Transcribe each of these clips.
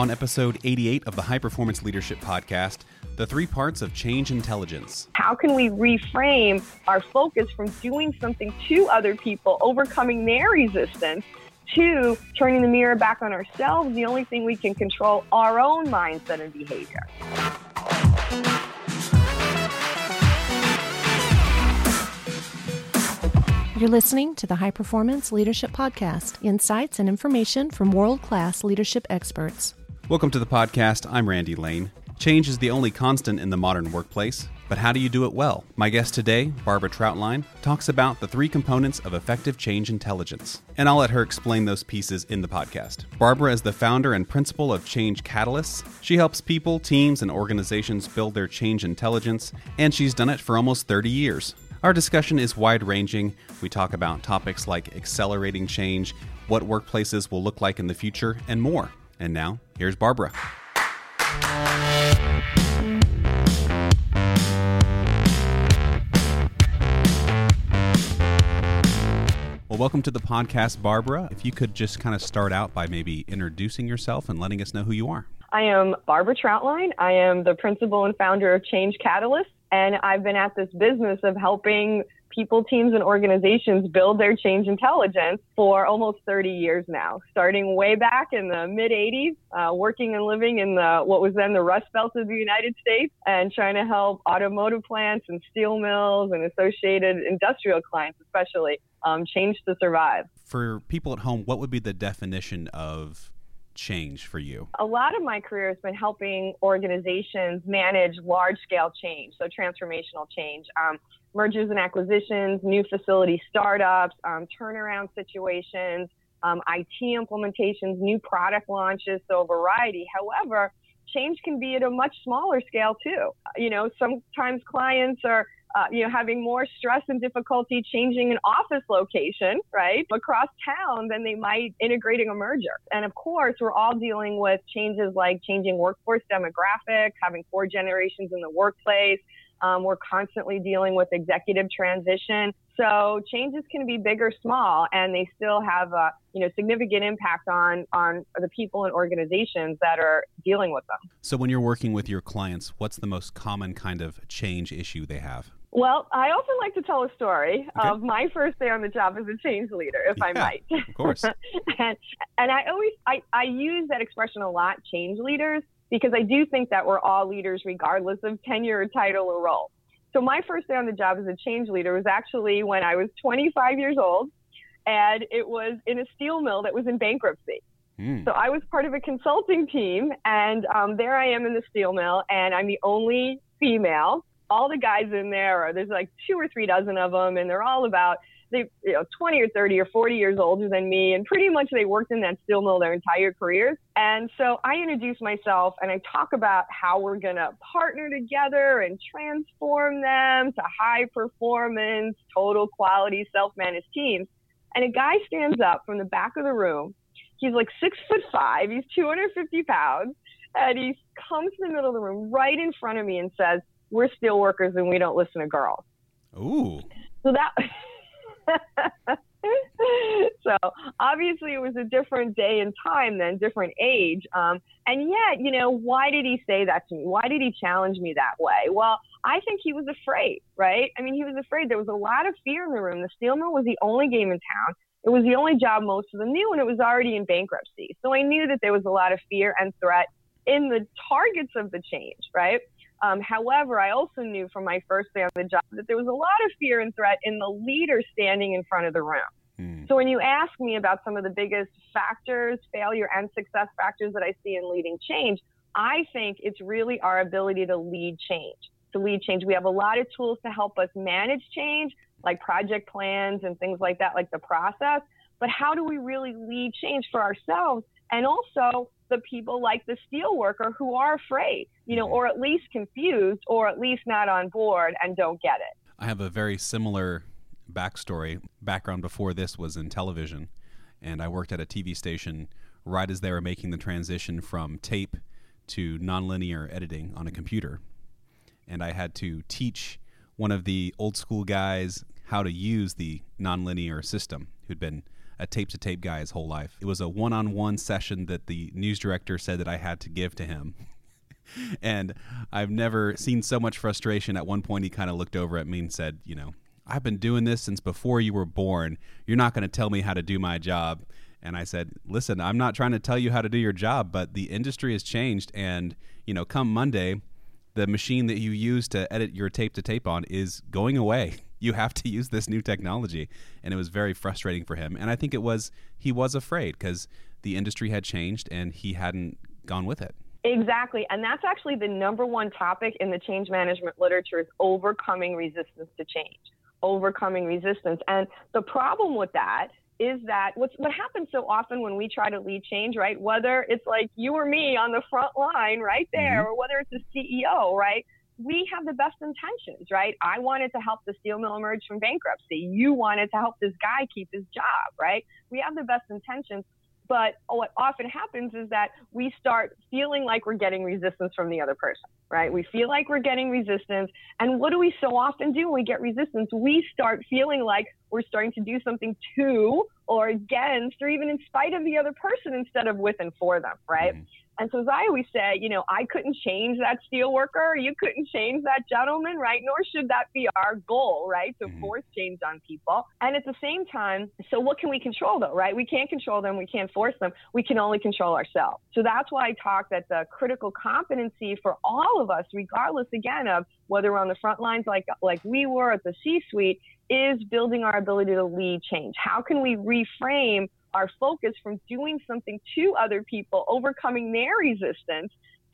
On episode 88 of the High Performance Leadership Podcast, the three parts of change intelligence. How can we reframe our focus from doing something to other people, overcoming their resistance, to turning the mirror back on ourselves? The only thing we can control our own mindset and behavior. You're listening to the High Performance Leadership Podcast insights and information from world class leadership experts. Welcome to the podcast. I'm Randy Lane. Change is the only constant in the modern workplace, but how do you do it well? My guest today, Barbara Trautlein, talks about the three components of effective change intelligence. And I'll let her explain those pieces in the podcast. Barbara is the founder and principal of Change Catalysts. She helps people, teams, and organizations build their change intelligence, and she's done it for almost 30 years. Our discussion is wide ranging. We talk about topics like accelerating change, what workplaces will look like in the future, and more. And now, here's Barbara. Well, welcome to the podcast, Barbara. If you could just kind of start out by maybe introducing yourself and letting us know who you are. I am Barbara Trautlein. I am the principal and founder of Change Catalyst. And I've been at this business of helping people, teams, and organizations build their change intelligence for almost 30 years now, starting way back in the mid 80s, uh, working and living in the what was then the Rust Belt of the United States, and trying to help automotive plants and steel mills and associated industrial clients, especially, um, change to survive. For people at home, what would be the definition of change for you? A lot of my career has been helping organizations manage large scale change, so transformational change. Um, mergers and acquisitions, new facility startups, um, turnaround situations, um, IT implementations, new product launches, so a variety. However, change can be at a much smaller scale too. You know, sometimes clients are uh, you know, having more stress and difficulty changing an office location, right, across town than they might integrating a merger. And of course, we're all dealing with changes like changing workforce demographics, having four generations in the workplace. Um, we're constantly dealing with executive transition. So changes can be big or small, and they still have a you know significant impact on on the people and organizations that are dealing with them. So when you're working with your clients, what's the most common kind of change issue they have? Well, I often like to tell a story okay. of my first day on the job as a change leader, if yeah, I might. Of course. and and I always I, I use that expression a lot, change leaders, because I do think that we're all leaders regardless of tenure or title or role. So my first day on the job as a change leader was actually when I was 25 years old, and it was in a steel mill that was in bankruptcy. Mm. So I was part of a consulting team, and um, there I am in the steel mill, and I'm the only female all the guys in there are there's like two or three dozen of them, and they're all about they you know 20 or 30 or 40 years older than me and pretty much they worked in that steel mill their entire careers. And so i introduce myself and i talk about how we're going to partner together and transform them to high performance total quality self-managed teams. And a guy stands up from the back of the room. He's like six foot five he's 250 pounds and he comes to the middle of the room right in front of me and says we're steel workers and we don't listen to girls. Ooh. So that. so obviously it was a different day and time then, different age. Um, and yet, you know, why did he say that to me? Why did he challenge me that way? Well, I think he was afraid, right? I mean, he was afraid. There was a lot of fear in the room. The steel mill was the only game in town. It was the only job most of them knew, and it was already in bankruptcy. So I knew that there was a lot of fear and threat in the targets of the change, right? Um, however, I also knew from my first day on the job that there was a lot of fear and threat in the leader standing in front of the room. Mm. So when you ask me about some of the biggest factors, failure and success factors that I see in leading change, I think it's really our ability to lead change. To lead change, we have a lot of tools to help us manage change, like project plans and things like that, like the process. But how do we really lead change for ourselves and also the people like the steel worker who are afraid, you know, mm-hmm. or at least confused or at least not on board and don't get it. I have a very similar backstory. Background before this was in television, and I worked at a TV station right as they were making the transition from tape to nonlinear editing on a computer. And I had to teach one of the old school guys how to use the nonlinear system who'd been a tape to tape guy his whole life. It was a one on one session that the news director said that I had to give to him. and I've never seen so much frustration. At one point, he kind of looked over at me and said, You know, I've been doing this since before you were born. You're not going to tell me how to do my job. And I said, Listen, I'm not trying to tell you how to do your job, but the industry has changed. And, you know, come Monday, the machine that you use to edit your tape to tape on is going away. You have to use this new technology. And it was very frustrating for him. And I think it was, he was afraid because the industry had changed and he hadn't gone with it. Exactly. And that's actually the number one topic in the change management literature is overcoming resistance to change. Overcoming resistance. And the problem with that is that what's, what happens so often when we try to lead change, right? Whether it's like you or me on the front line right there, mm-hmm. or whether it's a CEO, right? We have the best intentions, right? I wanted to help the steel mill emerge from bankruptcy. You wanted to help this guy keep his job, right? We have the best intentions. But what often happens is that we start feeling like we're getting resistance from the other person, right? We feel like we're getting resistance. And what do we so often do when we get resistance? We start feeling like we're starting to do something to or against or even in spite of the other person instead of with and for them, right? Mm-hmm. And so, as I always say, you know, I couldn't change that steel worker. You couldn't change that gentleman, right? Nor should that be our goal, right? To mm-hmm. force change on people. And at the same time, so what can we control though, right? We can't control them. We can't force them. We can only control ourselves. So that's why I talk that the critical competency for all of us, regardless again of whether we're on the front lines like like we were at the C-suite, is building our ability to lead change. How can we reframe our focus from doing something to other people, overcoming their resistance,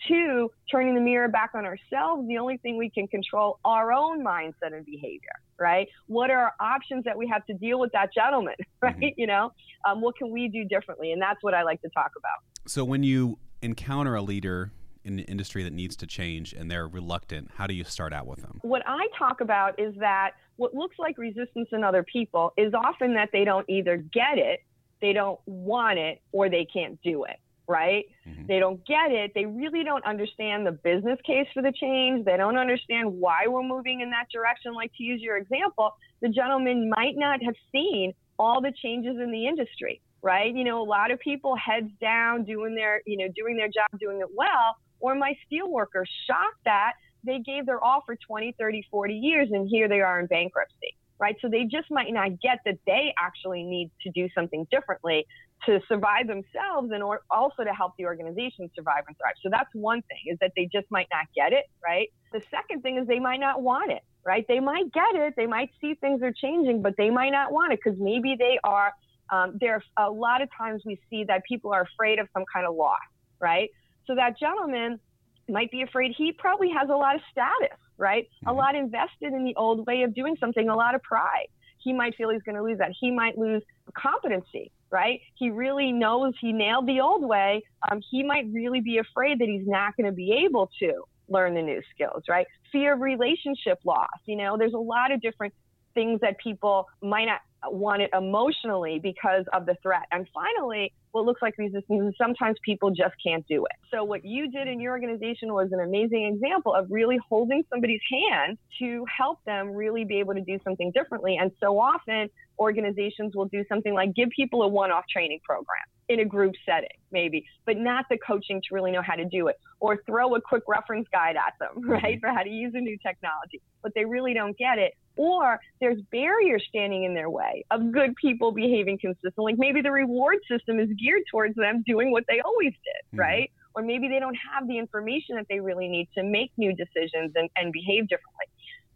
to turning the mirror back on ourselves, the only thing we can control our own mindset and behavior, right? What are our options that we have to deal with that gentleman, right? Mm-hmm. You know, um, what can we do differently? And that's what I like to talk about. So when you encounter a leader in an industry that needs to change and they're reluctant, how do you start out with them? What I talk about is that what looks like resistance in other people is often that they don't either get it they don't want it or they can't do it right? Mm-hmm. They don't get it. They really don't understand the business case for the change. They don't understand why we're moving in that direction. Like to use your example, the gentleman might not have seen all the changes in the industry, right? You know, a lot of people heads down doing their, you know, doing their job, doing it well. Or my steel workers shocked that they gave their all for 20, 30, 40 years and here they are in bankruptcy right? So they just might not get that they actually need to do something differently to survive themselves and or also to help the organization survive and thrive. So that's one thing is that they just might not get it, right? The second thing is they might not want it, right? They might get it, they might see things are changing, but they might not want it because maybe they are. Um, there a lot of times we see that people are afraid of some kind of loss, right? So that gentleman might be afraid he probably has a lot of status right? Mm-hmm. A lot invested in the old way of doing something, a lot of pride. He might feel he's going to lose that. He might lose competency, right? He really knows he nailed the old way. Um, he might really be afraid that he's not going to be able to learn the new skills, right? Fear of relationship loss. You know, there's a lot of different things that people might not want it emotionally because of the threat. And finally, what looks like resistance is sometimes people just can't do it. So what you did in your organization was an amazing example of really holding somebody's hand to help them really be able to do something differently. And so often organizations will do something like give people a one-off training program in a group setting, maybe, but not the coaching to really know how to do it, or throw a quick reference guide at them, right, mm-hmm. for how to use a new technology, but they really don't get it. Or there's barriers standing in their way of good people behaving consistently. Maybe the reward system is geared towards them doing what they always did, mm-hmm. right? Or maybe they don't have the information that they really need to make new decisions and, and behave differently.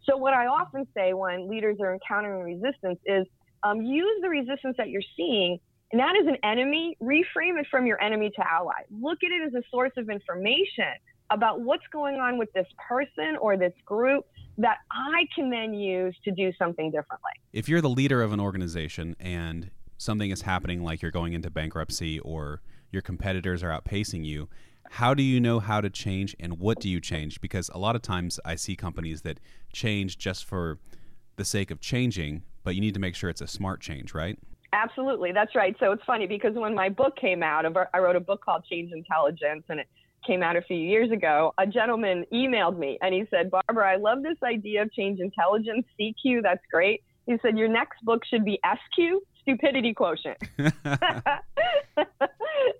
So, what I often say when leaders are encountering resistance is um, use the resistance that you're seeing and that is an enemy, reframe it from your enemy to ally. Look at it as a source of information about what's going on with this person or this group that I can then use to do something differently. If you're the leader of an organization and something is happening like you're going into bankruptcy or your competitors are outpacing you, how do you know how to change and what do you change? Because a lot of times I see companies that change just for the sake of changing, but you need to make sure it's a smart change, right? Absolutely, that's right. So it's funny because when my book came out, I wrote a book called Change Intelligence, and it came out a few years ago. A gentleman emailed me and he said, Barbara, I love this idea of change intelligence, CQ, that's great. He said, Your next book should be SQ, stupidity quotient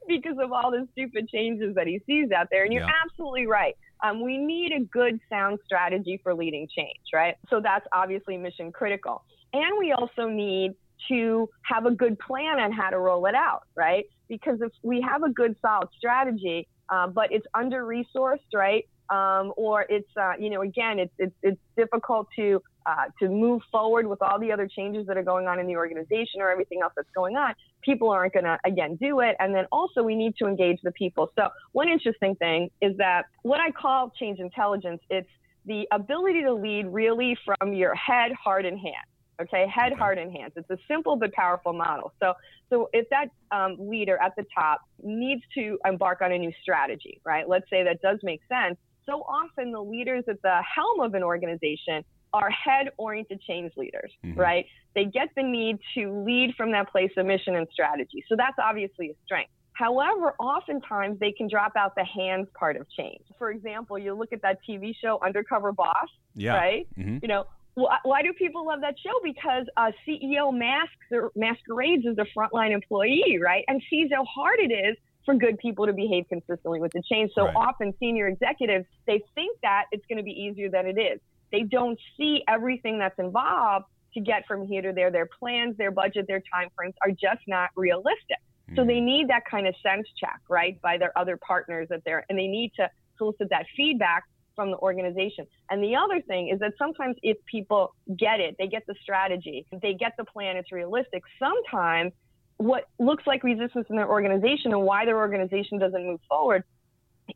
because of all the stupid changes that he sees out there. And you're Yeah. absolutely right. Um, we need a good, sound strategy for leading change, right? So that's obviously mission critical. And we also need to have a good plan on how to roll it out, right? Because if we have a good, solid strategy, um, but it's under resourced, right? Um, or it's, uh, you know, again, it's, it's, it's difficult to, uh, to move forward with all the other changes that are going on in the organization or everything else that's going on. People aren't going to, again, do it. And then also we need to engage the people. So one interesting thing is that what I call change intelligence, it's the ability to lead really from your head, heart, and hand. Okay, head, heart, and hands. It's a simple but powerful model. So, so if that um, leader at the top needs to embark on a new strategy, right? Let's say that does make sense. So often the leaders at the helm of an organization are head-oriented change leaders, Mhm. right? They get the need to lead from that place of mission and strategy. So that's obviously a strength. However, oftentimes they can drop out the hands part of change. For example, you look at that TV show Undercover Boss, Yeah. right? hmm You know, why, why do people love that show? Because a CEO masks or masquerades as a frontline employee, right? And sees how hard it is for good people to behave consistently with the change. So Right. often senior executives, they think that it's going to be easier than it is. They don't see everything that's involved to get from here to there. Their plans, their budget, their time frames are just not realistic. So hmm. they need that kind of sense check, right, by their other partners that they're, and they need to solicit that feedback from the organization. And the other thing is that sometimes if people get it, they get the strategy, they get the plan, it's realistic. Sometimes what looks like resistance in their organization and why their organization doesn't move forward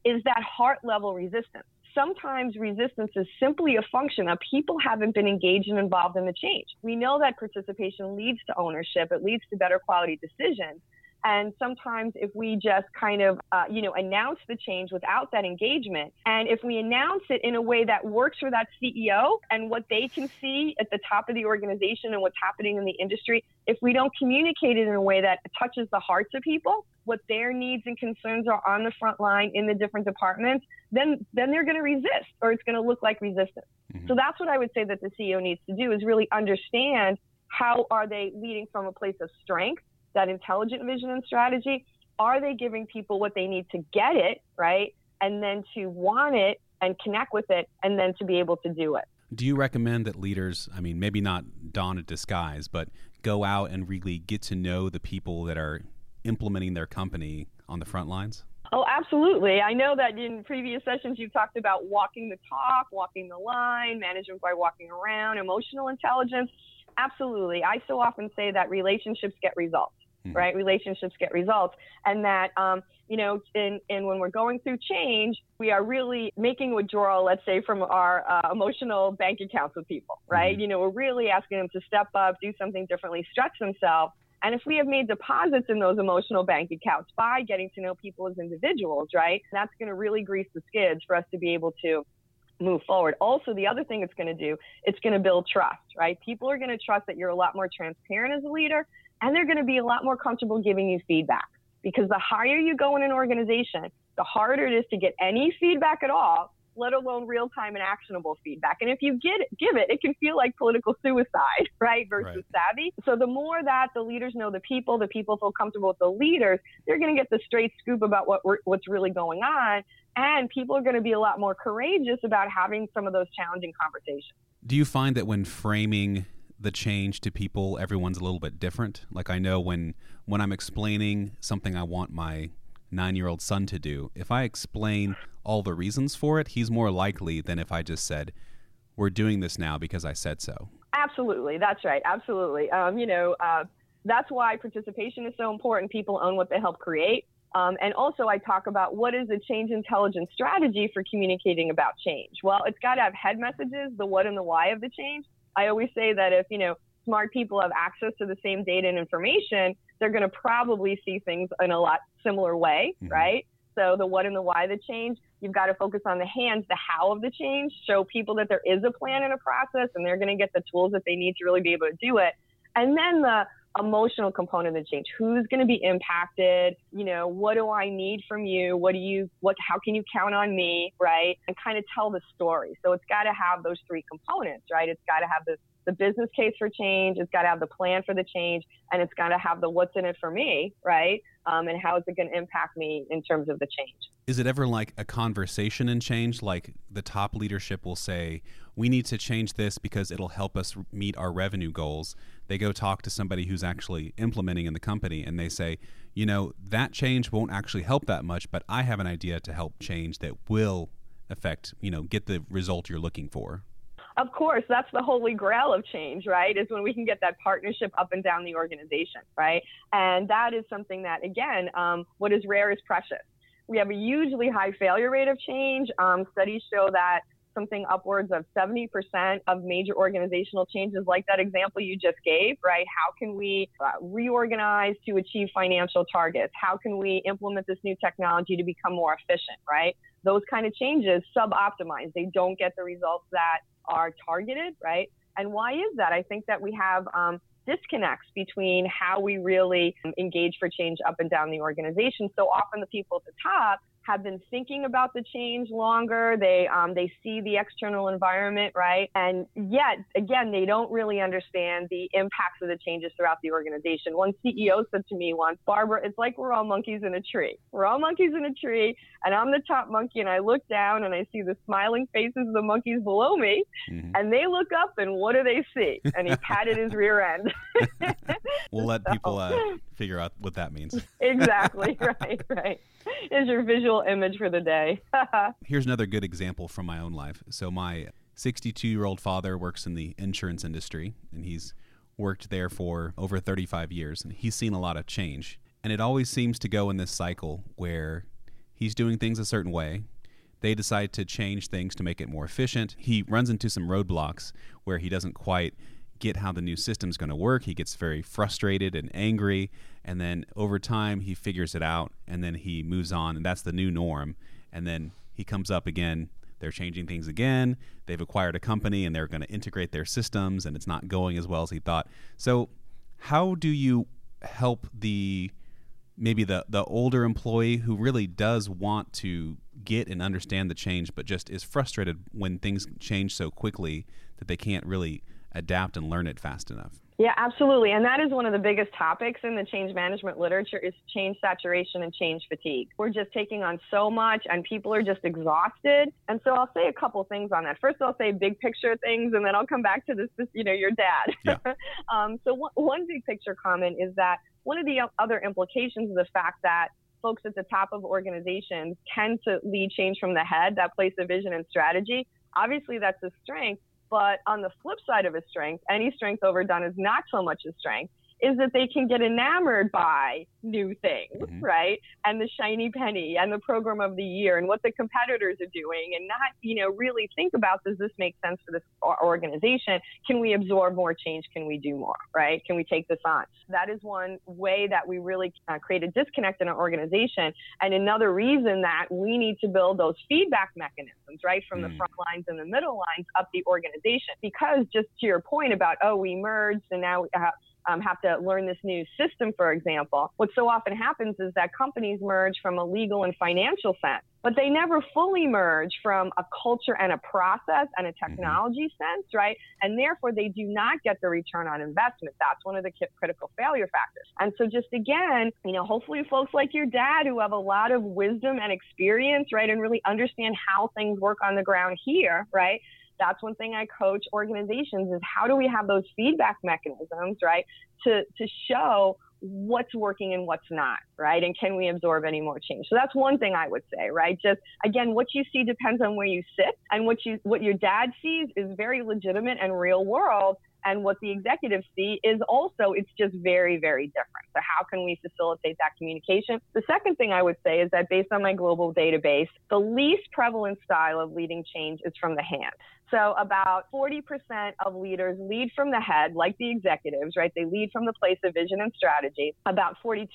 is that heart level resistance. Sometimes resistance is simply a function of people haven't been engaged and involved in the change. We know that participation leads to ownership, it leads to better quality decisions. And sometimes if we just kind of, uh, you know, announce the change without that engagement, and if we announce it in a way that works for that CEO and what they can see at the top of the organization and what's happening in the industry, if we don't communicate it in a way that touches the hearts of people, what their needs and concerns are on the front line in the different departments, then then they're going to resist, or it's going to look like resistance. Mhm. So that's what I would say that the CEO needs to do is really understand how are they leading from a place of strength that intelligent vision and strategy? Are they giving people what they need to get it, right? And then to want it and connect with it and then to be able to do it. Do you recommend that leaders, I mean, maybe not don a disguise, but go out and really get to know the people that are implementing their company on the front lines? Oh, absolutely. I know that in previous sessions you've talked about walking the talk, walking the line, management by walking around, emotional intelligence. Absolutely. I so often say that relationships get results. Mhm. right? Relationships get results, and that um, you know, in, in when we're going through change, we are really making withdrawal, let's say, from our uh, emotional bank accounts with people, right? Mhm. You know, we're really asking them to step up, do something differently, stretch themselves. And if we have made deposits in those emotional bank accounts by getting to know people as individuals, right? That's going to really grease the skids for us to be able to move forward. Also, the other thing it's going to do, it's going to build trust, right? People are going to trust that you're a lot more transparent as a leader and they're going to be a lot more comfortable giving you feedback because the higher you go in an organization, the harder it is to get any feedback at all, let alone real time and actionable feedback. And if you get give it, it can feel like political suicide, right? Versus Right. savvy. So the more that the leaders know the people, the people feel comfortable with the leaders, they're going to get the straight scoop about what we're, what's really going on. And people are going to be a lot more courageous about having some of those challenging conversations. Do you find that when framing the change to people, everyone's a little bit different? Like I know when when I'm explaining something I want my nine year old son to do, if I explain all the reasons for it, he's more likely than if I just said, "We're doing this now because I said so." Absolutely, that's right. Absolutely. Um, you know, uh, that's why participation is so important. People own what they help create. Um, and also, I talk about what is a change intelligence strategy for communicating about change. Well, it's got to have head messages, the what and the why of the change. I always say that if you know smart people have access to the same data and information, they're going to probably see things in a lot similar way, Mhm. right? So the what and the why the change, you've got to focus on the hands, the how of the change, show people that there is a plan and a process and they're going to get the tools that they need to really be able to do it. And then the emotional component of the change. Who's going to be impacted? You know, what do I need from you? What do you what how can you count on me, right? And kind of tell the story. So it's got to have those three components, right? It's got to have this the business case for change. It's got to have the plan for the change, and it's got to have the what's in it for me, right? Um, and how is it going to impact me in terms of the change? Is it ever like a conversation in change? Like the top leadership will say, "We need to change this because it'll help us meet our revenue goals." They go talk to somebody who's actually implementing in the company, and they say, "You know, that change won't actually help that much, but I have an idea to help change that will affect, you know, get the result you're looking for." Of course, that's the holy grail of change, right? Is when we can get that partnership up and down the organization, right? And that is something that, again, um, what is rare is precious. We have a hugely high failure rate of change. Um, studies show that something upwards of 70% of major organizational changes, like that example you just gave, right? How can we uh, reorganize to achieve financial targets? How can we implement this new technology to become more efficient, right? Those kind of changes sub optimize. They don't get the results that are targeted, right? And why is that? I think that we have um, disconnects between how we really engage for change up and down the organization. So often the people at the top have been thinking about the change longer. They um, they see the external environment, right? And yet, again, they don't really understand the impacts of the changes throughout the organization. One CEO said to me once, Barbara, it's like we're all monkeys in a tree. We're all monkeys in a tree, and I'm the top monkey, and I look down and I see the smiling faces of the monkeys below me, mm-hmm. and they look up, and what do they see? And he patted his rear end. we'll let people uh, figure out what that means. exactly. Right. Right. Is your visual image for the day. Here's another good example from my own life. So my 62 year old father works in the insurance industry, and he's worked there for over 35 years, and he's seen a lot of change. And it always seems to go in this cycle where he's doing things a certain way. They decide to change things to make it more efficient. He runs into some roadblocks where he doesn't quite get how the new system's going to work. He gets very frustrated and angry, and then over time he figures it out, and then he moves on, and that's the new norm. And then he comes up again. They're changing things again. They've acquired a company, and they're going to integrate their systems, and it's not going as well as he thought. So, how do you help the maybe the the older employee who really does want to get and understand the change, but just is frustrated when things change so quickly that they can't really adapt and learn it fast enough. Yeah, absolutely. And that is one of the biggest topics in the change management literature is change saturation and change fatigue. We're just taking on so much and people are just exhausted. And so I'll say a couple things on that. First, I'll say big picture things and then I'll come back to this, this you know, your dad. Yeah. um, so one, one big picture comment is that one of the other implications is the fact that folks at the top of organizations tend to lead change from the head, that place of vision and strategy. Obviously, that's a strength, but on the flip side of his strength, any strength overdone is not so much a strength is that they can get enamored by new things, mm-hmm. right? And the shiny penny and the program of the year and what the competitors are doing and not, you know, really think about does this make sense for this organization? Can we absorb more change? Can we do more, right? Can we take this on? That is one way that we really uh, create a disconnect in our organization. And another reason that we need to build those feedback mechanisms, right? From mm. the front lines and the middle lines up the organization. Because just to your point about, oh, we merged and now we have um, have to learn this new system, for example. What so often happens is that companies merge from a legal and financial sense but they never fully merge from a culture and a process and a mm-hmm. technology mm-hmm. sense, right? And therefore, they do not get the return on investment. That's one of the critical failure factors. And so, just again, you know, hopefully, folks like your dad who have a lot of wisdom and experience, right, and really understand how things work on the ground here, right? That's one thing I coach organizations is how do we have those feedback mechanisms, right? To, to show what's working and what's not, right? And can we absorb any more change? So that's one thing I would say, right? Just again, what you see depends on where you sit and what you, what your dad sees is very legitimate and real world. And what the executives see is also, it's just very, very different. So, how can we facilitate that communication? The second thing I would say is that based on my global database, the least prevalent style of leading change is from the hand. So, about 40% of leaders lead from the head, like the executives, right? They lead from the place of vision and strategy. About 42%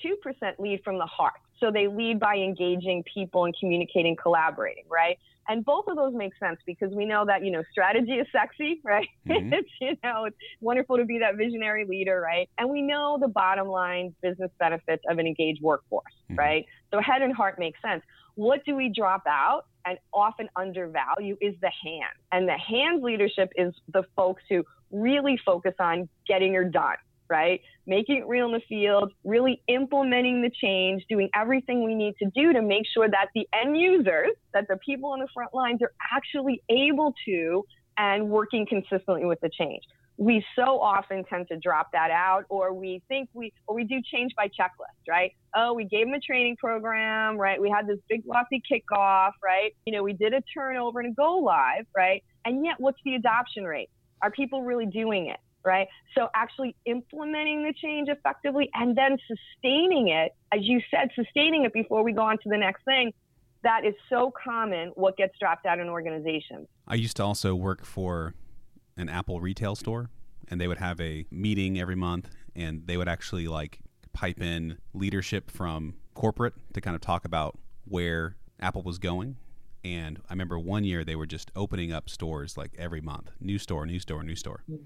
lead from the heart. So, they lead by engaging people and communicating, collaborating, right? And both of those make sense because we know that, you know, strategy is sexy, right? Mm-hmm. it's, you know, it's wonderful to be that visionary leader, right? And we know the bottom line business benefits of an engaged workforce, mm-hmm. right? So head and heart makes sense. What do we drop out and often undervalue is the hand. And the hands leadership is the folks who really focus on getting her done, right? Making it real in the field, really implementing the change, doing everything we need to do to make sure that the end users, that the people on the front lines are actually able to and working consistently with the change. We so often tend to drop that out or we think we or we do change by checklist right? Oh we gave them a training program right? We had this big lofty kickoff right? You know we did a turnover and a go live right? And yet what's the adoption rate? Are people really doing it right so actually implementing the change effectively and then sustaining it as you said sustaining it before we go on to the next thing that is so common what gets dropped out in organizations i used to also work for an Apple retail store, and they would have a meeting every month, and they would actually like pipe in leadership from corporate to kind of talk about where Apple was going. And I remember one year they were just opening up stores like every month, new store, new store, new store. Mm.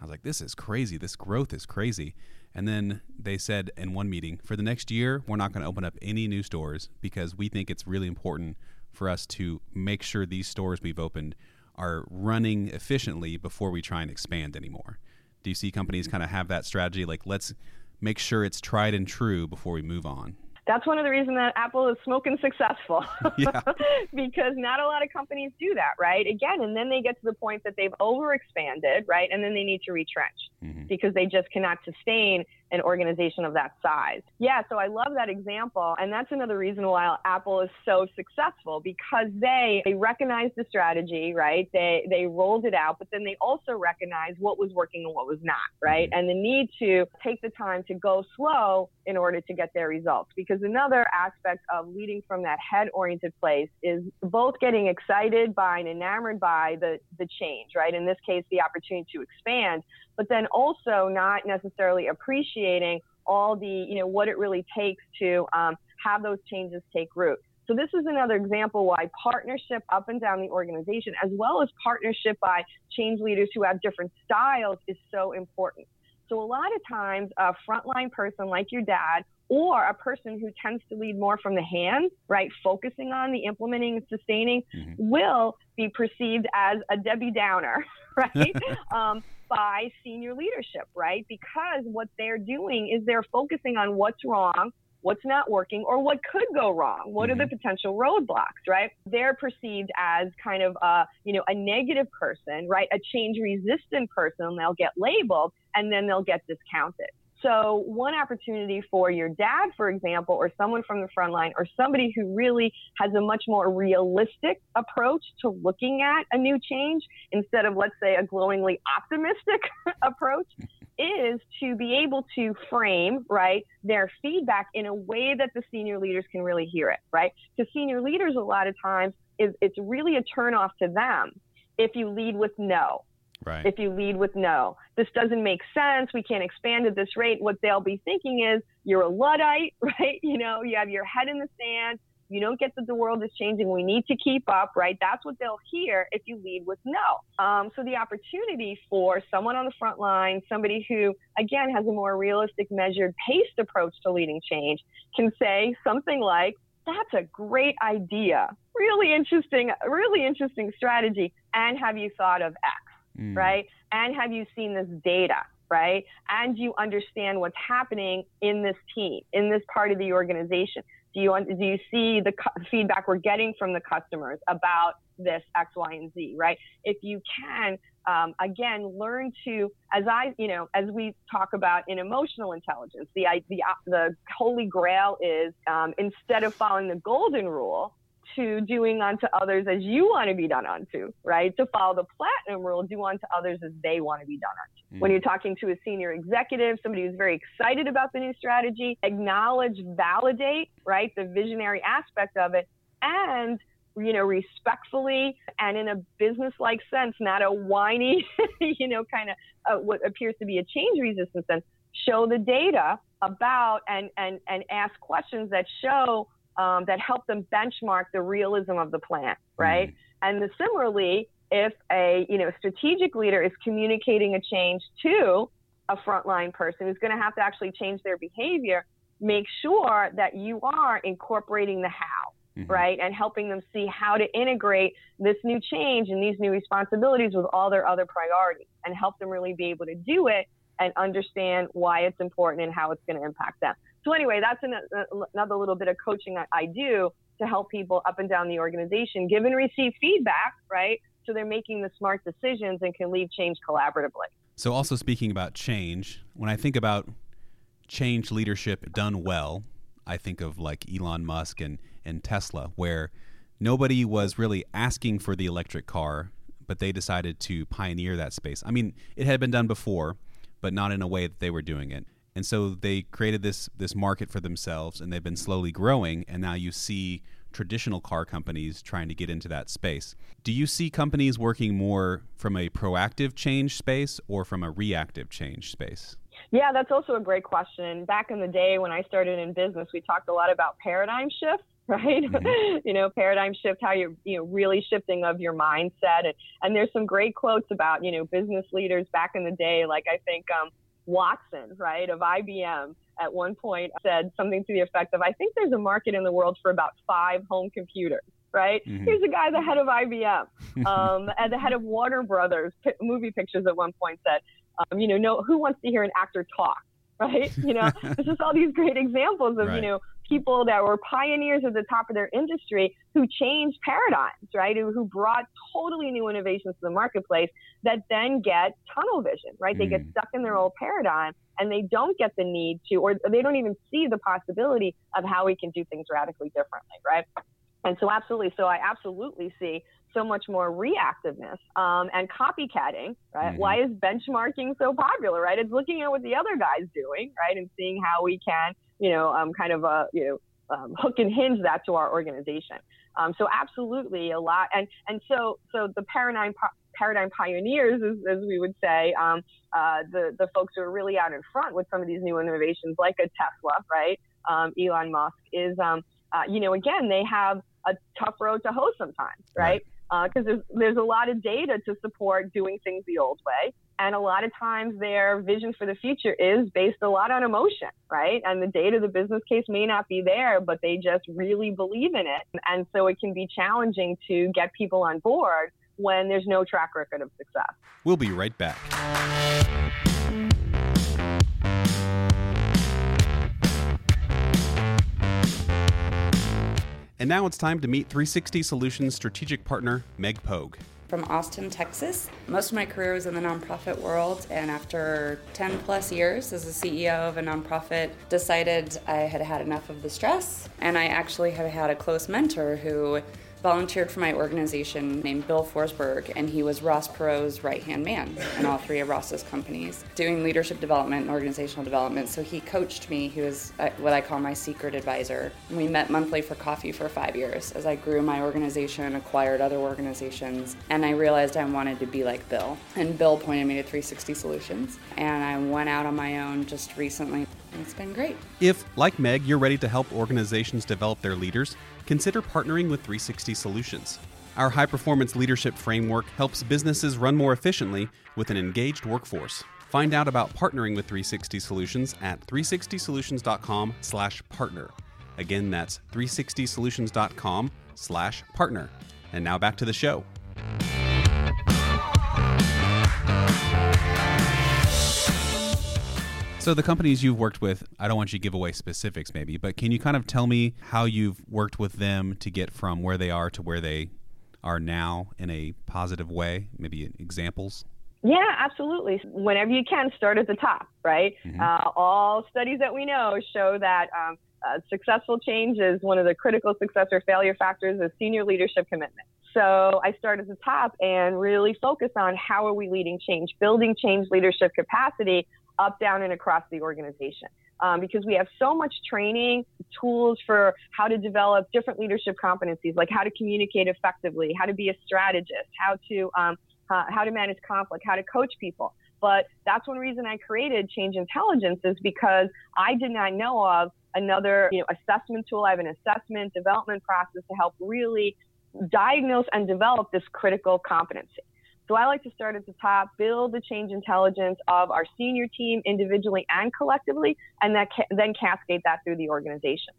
I was like, this is crazy. This growth is crazy. And then they said in one meeting, for the next year, we're not going to open up any new stores because we think it's really important for us to make sure these stores we've opened are running efficiently before we try and expand anymore. Do you see companies mm-hmm. kind of have that strategy? Like, let's make sure it's tried and true before we move on that's one of the reasons that Apple is smoking successful because not a lot of companies do that, right? Again, and then they get to the point that they've overexpanded, right? And then they need to retrench mm-hmm. because they just cannot sustain an organization of that size. Yeah, so I love that example. And that's another reason why Apple is so successful because they, they recognized the strategy, right? They, they rolled it out, but then they also recognized what was working and what was not, right? And the need to take the time to go slow in order to get their results because another aspect of leading from that head oriented place is both getting excited by and enamored by the, the change, right? In this case, the opportunity to expand, but then also not necessarily appreciating all the, you know, what it really takes to um, have those changes take root. So this is another example why partnership up and down the organization, as well as partnership by change leaders who have different styles is so important. So a lot of times a frontline person like your dad or a person who tends to lead more from the hands, right, focusing on the implementing and sustaining, mm-hmm. will be perceived as a Debbie Downer, right, um, by senior leadership, right? Because what they're doing is they're focusing on what's wrong, what's not working, or what could go wrong. What mm-hmm. are the mm-hmm. potential roadblocks, right? They're perceived as kind of a, you know, a negative person, right? A change resistant person. They'll get labeled and then they'll get discounted. So, one opportunity for your dad, for example, or someone from the front line, or somebody who really has a much more realistic approach to looking at a new change instead of, let's say, a glowingly optimistic approach, is to be able to frame, right, their feedback in a way that the senior leaders can really hear it, right? Because senior leaders, a lot of times, is it's really a turnoff to them if you lead with no Right. If you lead with no, this doesn't make sense. We can't expand at this rate. What they'll be thinking is you're a Luddite, right? You know, you have your head in the sand. You don't get that the world is changing. We need to keep up, right? That's what they'll hear if you lead with no. Um, so the opportunity for someone on the front line, somebody who, again, has a more realistic, measured, paced approach to leading change, can say something like, that's a great idea. Really interesting, really interesting strategy. And have you thought of X? Mm. right? And have you seen this data, right? And you understand what's happening in this team, in this part of the organization? Do you, do you see the feedback we're getting from the customers about this X, Y, and Z, right? If you can, um, again, learn to, as I, you know, as we talk about in emotional intelligence, the, the, the holy grail is um, instead of following the golden rule, to doing unto others as you want to be done unto, right? To follow the platinum rule, do unto others as they want to be done unto. Mm. When you're talking to a senior executive, somebody who's very excited about the new strategy, acknowledge, validate, right, the visionary aspect of it, and you know, respectfully and in a business-like sense, not a whiny, you know, kind of uh, what appears to be a change resistance sense. Show the data about and and and ask questions that show um, that help them benchmark the realism of the plan, right? Mm. And the, similarly, if a you know strategic leader is communicating a change to a frontline person who's going to have to actually change their behavior, make sure that you are incorporating the how, mm-hmm. right? And helping them see how to integrate this new change and these new responsibilities with all their other priorities and help them really be able to do it and understand why it's important and how it's going to impact them. So anyway, that's uh, another little bit of coaching I do to help people up and down the organization give and receive feedback, right? So they're making the smart decisions and can lead change collaboratively. So also speaking about change, when I think about change leadership done well, I think of like Elon Musk and, and Tesla, where nobody was really asking for the electric car, but they decided to pioneer that space. I mean, it had been done before, but not in a way that they were doing it. And so they created this this market for themselves and they've been slowly growing and now you see traditional car companies trying to get into that space. Do you see companies working more from a proactive change space or from a reactive change space? Yeah, that's also a great question. Back in the day when I started in business, we talked a lot about paradigm shift, right? Mm-hmm. you know, paradigm shift, how you're, you know, really shifting of your mindset. And, and there's some great quotes about, you know, business leaders back in the day. Like I think um, Watson, right, of IBM at one point said something to the effect of, I think there's a market in the world for about five home computers right? Mm-hmm. Here's a guy, the head of IBM, um, and the head of Warner Brothers p- movie pictures at one point said, um, you know, no, who wants to hear an actor talk, right? You know, there's just all these great examples of, right. you know, people that were pioneers at the top of their industry who changed paradigms, right? Who, who brought totally new innovations to the marketplace that then get tunnel vision, right? Mm. They get mm. stuck in their old paradigm and they don't get the need to, or they don't even see the possibility of how we can do things radically differently, right? And so, absolutely. So, I absolutely see so much more reactiveness um, and copycatting, right? Mm-hmm. Why is benchmarking so popular, right? It's looking at what the other guy's doing, right, and seeing how we can, you know, um, kind of, a, you know, um, hook and hinge that to our organization. Um, so absolutely a lot, and and so so the paradigm paradigm pioneers, as, as we would say, um, uh, the the folks who are really out in front with some of these new innovations, like a Tesla, right? Um, Elon Musk is, um, uh, you know, again, they have a tough road to hoe sometimes, right? right because uh, there's there's a lot of data to support doing things the old way, and a lot of times their vision for the future is based a lot on emotion, right? And the data, the business case may not be there, but they just really believe in it, and so it can be challenging to get people on board when there's no track record of success. We'll be right back. And now it's time to meet 360 Solutions strategic partner Meg Pogue. From Austin, Texas. Most of my career was in the nonprofit world, and after 10 plus years as a CEO of a nonprofit, decided I had had enough of the stress. And I actually had had a close mentor who volunteered for my organization named Bill Forsberg, and he was Ross Perot's right hand man in all three of Ross's companies, doing leadership development and organizational development. So he coached me. He was uh, what I call my secret advisor. We met monthly for coffee for five years as I grew my organization, acquired other organizations, and I realized I wanted to be like Bill. And Bill pointed me to 360 Solutions, and I went out on my own just recently. And it's been great. If, like Meg, you're ready to help organizations develop their leaders, consider partnering with 360 Solutions. Our high performance leadership framework helps businesses run more efficiently with an engaged workforce. Find out about partnering with 360 Solutions at 360solutions.com/partner. Again, that's 360solutions.com/partner. And now back to the show. So the companies you've worked with, I don't want you to give away specifics maybe, but can you kind of tell me how you've worked with them to get from where they are to where they are now in a positive way? Maybe examples? Yeah, absolutely. Whenever you can, start at the top, right? Mm-hmm. Uh, all studies that we know show that um, uh, successful change is one of the critical success or failure factors of senior leadership commitment. So I start at the top and really focus on how are we leading change, building change leadership capacity up, down, and across the organization. Um, because we have so much training, tools for how to develop different leadership competencies, like how to communicate effectively, how to be a strategist, how to um, uh, how to manage conflict, how to coach people. But that's one reason I created Change Intelligence is because I did not know of another you know, assessment tool. I have an assessment development process to help really diagnose and develop this critical competency. So I like to start at the top, build the change intelligence of our senior team individually and collectively, and that ca- then cascade that through the organization.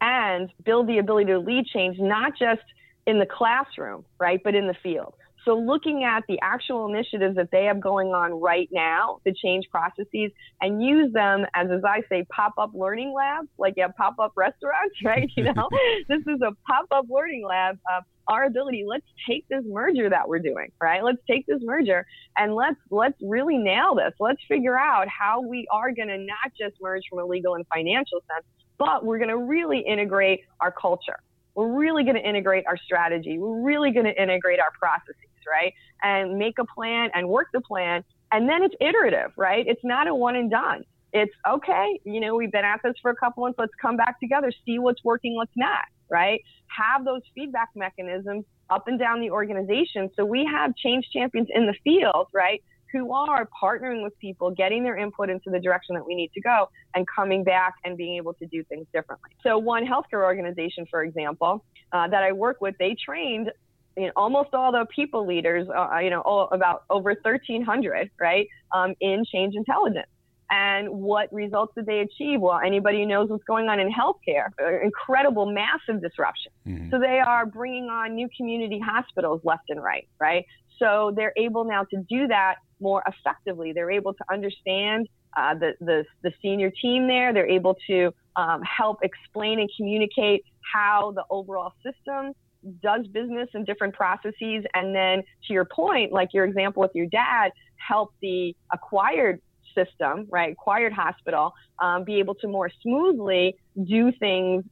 and build the ability to lead change, not just in the classroom, right, but in the field. So looking at the actual initiatives that they have going on right now to change processes and use them as, as I say, pop-up learning labs, like you have pop-up restaurants, right? You know, this is a pop-up learning lab of our ability. Let's take this merger that we're doing, right? Let's take this merger and let's let's really nail this. Let's figure out how we are going to not just merge from a legal and financial sense, but we're going to really integrate our culture. We're really going to integrate our strategy. We're really going to integrate our processes right? And make a plan and work the plan. And then it's iterative, right? It's not a one and done. It's okay, you know, we've been at this for a couple months. Let's come back together, see what's working, what's not, right? Have those feedback mechanisms up and down the organization. So we have change champions in the field, right? Who are partnering with people, getting their input into the direction that we need to go, and coming back and being able to do things differently. So, one healthcare organization, for example, uh, that I work with, they trained you know, almost all the people leaders, uh, you know, all, about over 1,300, right, um, in change intelligence. And what results did they achieve? Well, anybody who knows what's going on in healthcare, uh, incredible, massive disruption. Mm-hmm. So they are bringing on new community hospitals left and right, right? So they're able now to do that more effectively. They're able to understand uh, the, the, the senior team there. They're able to um, help explain and communicate how the overall system does business in different processes. And then to your point, like your example with your dad, help the acquired system, right, acquired hospital, um, be able to more smoothly do things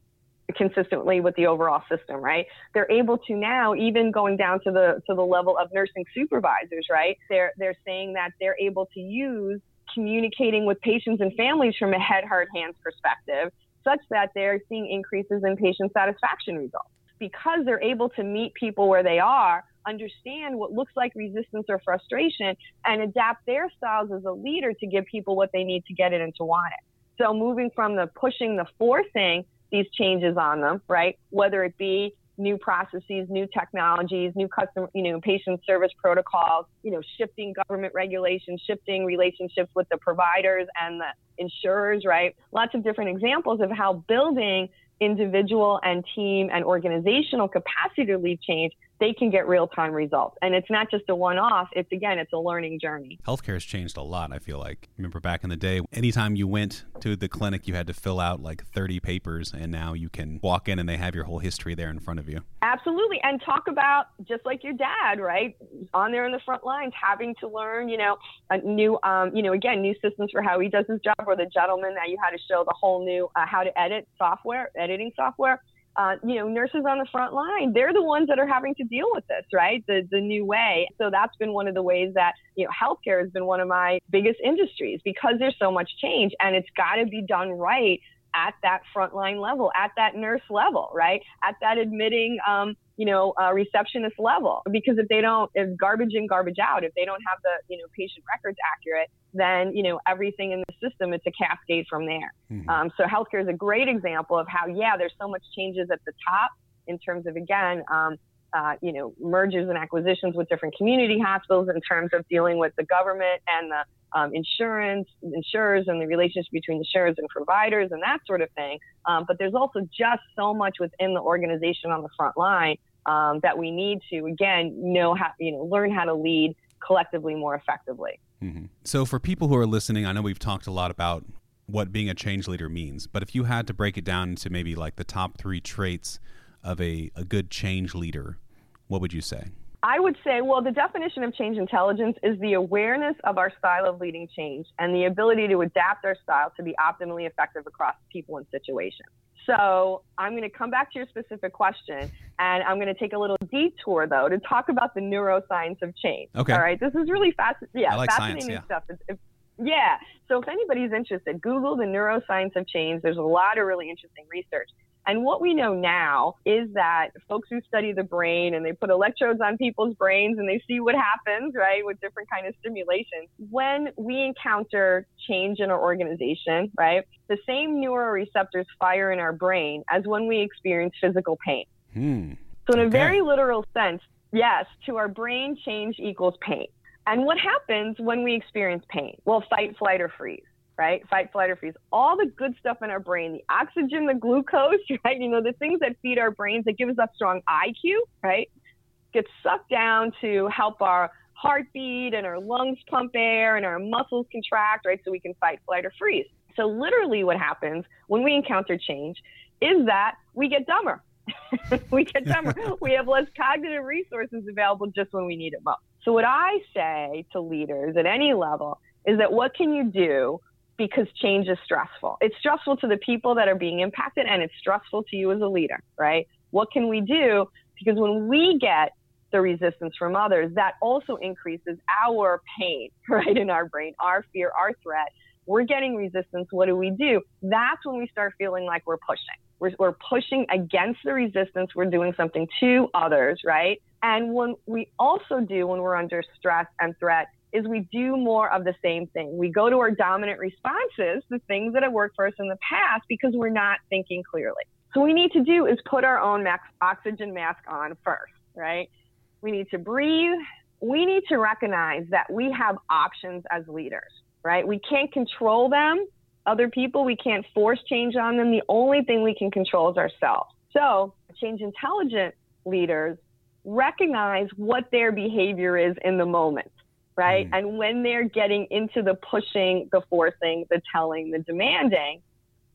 consistently with the overall system, right? They're able to now, even going down to the to the level of nursing supervisors, right? They're they're saying that they're able to use communicating with patients and families from a head, heart, hands perspective, such that they're seeing increases in patient satisfaction results because they're able to meet people where they are, understand what looks like resistance or frustration, and adapt their styles as a leader to give people what they need to get it and to want it. So moving from the pushing the forcing these changes on them, right? Whether it be new processes, new technologies, new customer, you know, patient service protocols, you know, shifting government regulations, shifting relationships with the providers and the insurers, right? Lots of different examples of how building individual and team and organizational capacity to lead change they can get real time results. And it's not just a one off, it's again, it's a learning journey. Healthcare has changed a lot, I feel like. Remember back in the day, anytime you went to the clinic, you had to fill out like 30 papers, and now you can walk in and they have your whole history there in front of you. Absolutely. And talk about just like your dad, right? On there in the front lines, having to learn, you know, a new, um, you know, again, new systems for how he does his job, or the gentleman that you had to show the whole new uh, how to edit software, editing software uh, you know, nurses on the front line, they're the ones that are having to deal with this, right? The, the new way. So that's been one of the ways that, you know, healthcare has been one of my biggest industries because there's so much change and it's got to be done right at that frontline level, at that nurse level, right? At that admitting, um, you know, uh, receptionist level. Because if they don't, if garbage in, garbage out, if they don't have the, you know, patient records accurate, then, you know, everything in the system, it's a cascade from there. Mm-hmm. Um, so healthcare is a great example of how, yeah, there's so much changes at the top in terms of, again, um, uh, you know, mergers and acquisitions with different community hospitals in terms of dealing with the government and the um, insurance, insurers, and the relationship between insurers and providers and that sort of thing. Um, but there's also just so much within the organization on the front line um, that we need to, again, know how, you know, learn how to lead collectively more effectively. Mm-hmm. So, for people who are listening, I know we've talked a lot about what being a change leader means, but if you had to break it down into maybe like the top three traits of a, a good change leader, what would you say? I would say, well, the definition of change intelligence is the awareness of our style of leading change and the ability to adapt our style to be optimally effective across people and situations. So I'm going to come back to your specific question, and I'm going to take a little detour though to talk about the neuroscience of change. Okay. All right. This is really fast. Yeah, like fascinating science, yeah. stuff. It's, it's, yeah. So if anybody's interested, Google the neuroscience of change. There's a lot of really interesting research. And what we know now is that folks who study the brain and they put electrodes on people's brains and they see what happens, right, with different kind of stimulation. When we encounter change in our organization, right, the same neuroreceptors fire in our brain as when we experience physical pain. Hmm. So in okay. a very literal sense, yes, to our brain, change equals pain. And what happens when we experience pain? Well, fight, flight, or freeze right? Fight, flight, or freeze. All the good stuff in our brain, the oxygen, the glucose, right? You know, the things that feed our brains that give us that strong IQ, right? Get sucked down to help our heartbeat and our lungs pump air and our muscles contract, right? So we can fight, flight, or freeze. So literally what happens when we encounter change is that we get dumber. we get dumber. we have less cognitive resources available just when we need it most. So what I say to leaders at any level is that what can you do because change is stressful. It's stressful to the people that are being impacted and it's stressful to you as a leader, right? What can we do? Because when we get the resistance from others, that also increases our pain, right, in our brain, our fear, our threat. We're getting resistance. What do we do? That's when we start feeling like we're pushing. We're, we're pushing against the resistance. We're doing something to others, right? And when we also do when we're under stress and threat is we do more of the same thing. We go to our dominant responses, the things that have worked for us in the past, because we're not thinking clearly. So we need to do is put our own max oxygen mask on first, right? We need to breathe. We need to recognize that we have options as leaders, right? We can't control them, other people. We can't force change on them. The only thing we can control is ourselves. So change intelligent leaders recognize what their behavior is in the moment right? Mm. And when they're getting into the pushing, the forcing, the telling, the demanding,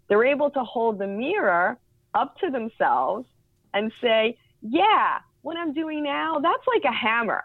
they're able to hold the mirror up to themselves and say, yeah, what I'm doing now, that's like a hammer.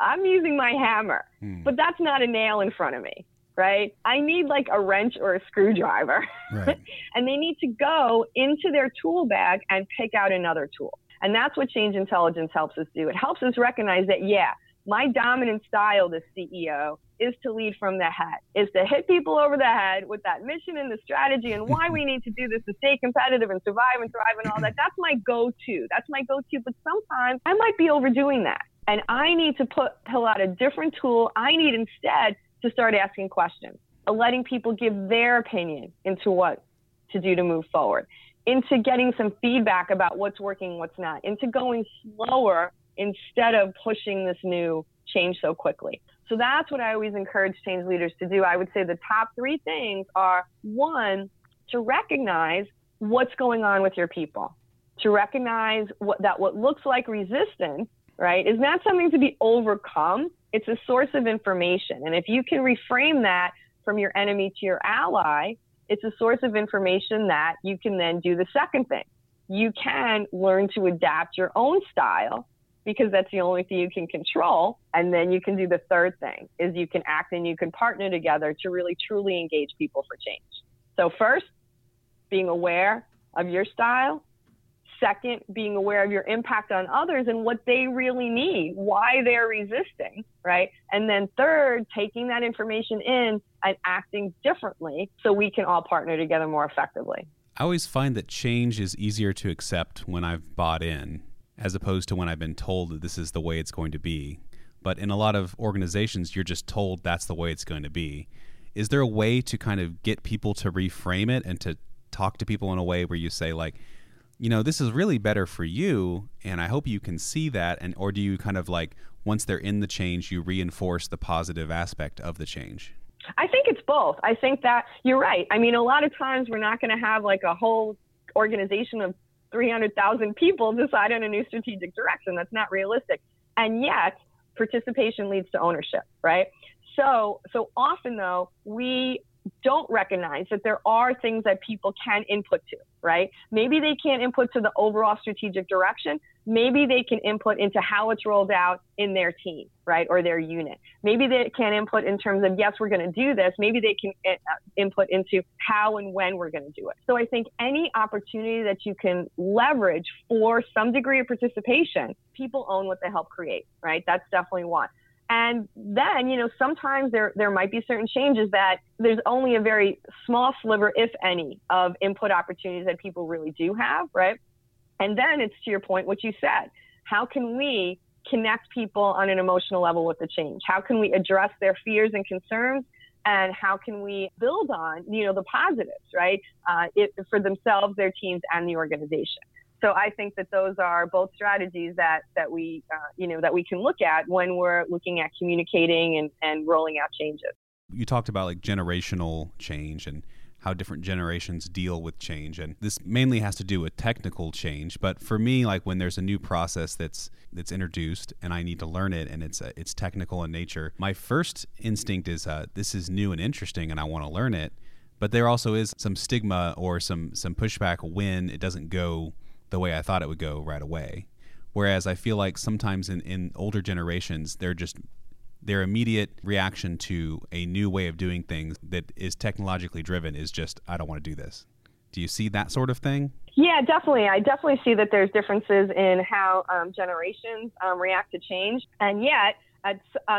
I'm using my hammer, mm. but that's not a nail in front of me, right? I need like a wrench or a screwdriver. Right. and they need to go into their tool bag and pick out another tool. And that's what change intelligence helps us do. It helps us recognize that, yeah, my dominant style as CEO is to lead from the head, is to hit people over the head with that mission and the strategy and why we need to do this to stay competitive and survive and thrive and all that. That's my go-to. That's my go-to. But sometimes I might be overdoing that. And I need to put pull out a different tool. I need instead to start asking questions, uh, letting people give their opinion into what to do to move forward, into getting some feedback about what's working, what's not, into going slower instead of pushing this new change so quickly. So that's what I always encourage change leaders to do. I would say the top three things are one, to recognize what's going on with your people, to recognize what, that what looks like resistance, right, is not something to be overcome. It's a source of information. And if you can reframe that from your enemy to your ally, it's a source of information that you can then do the second thing. You can learn to adapt your own style because that's the only thing you can control. And then you can do the third thing is you can act and you can partner together to really truly engage people for change. So first, being aware of your style. Second, being aware of your impact on others and what they really need, why they're resisting, right? And then third, taking that information in and acting differently so we can all partner together more effectively. I always find that change is easier to accept when I've bought in as opposed to when I've been told that this is the way it's going to be. But in a lot of organizations, you're just told that's the way it's going to be. Is there a way to kind of get people to reframe it and to talk to people in a way where you say, like, you know, this is really better for you, and I hope you can see that, and or do you kind of like once they're in the change, you reinforce the positive aspect of the change? I think it's both. I think that you're right. I mean, a lot of times we're not going to have like a whole organization of 300,000 people decide on a new strategic direction. That's not realistic. And yet, participation leads to ownership, right? So, so often though, we don't recognize that there are things that people can input to, right? Maybe they can't input to the overall strategic direction. Maybe they can input into how it's rolled out in their team, right? Or their unit. Maybe they can input in terms of, yes, we're going to do this. Maybe they can uh, input into how and when we're going to do it. So I think any opportunity that you can leverage for some degree of participation, people own what they help create, right? That's definitely one. And then, you know, sometimes there, there might be certain changes that there's only a very small sliver, if any, of input opportunities that people really do have, right? And then it's to your point, what you said. How can we connect people on an emotional level with the change? How can we address their fears and concerns? And how can we build on, you know, the positives, right? Uh, it, for themselves, their teams, and the organization. So I think that those are both strategies that that we uh, you know that we can look at when we're looking at communicating and, and rolling out changes. You talked about like generational change and how different generations deal with change and this mainly has to do with technical change but for me like when there's a new process that's that's introduced and I need to learn it and it's it's technical in nature my first instinct is uh, this is new and interesting and I want to learn it but there also is some stigma or some some pushback when it doesn't go the way I thought it would go right away whereas I feel like sometimes in, in older generations they're just their immediate reaction to a new way of doing things that is technologically driven is just I don't want to do this. Do you see that sort of thing? Yeah, definitely. I definitely see that there's differences in how um, generations um, react to change, and yet, uh,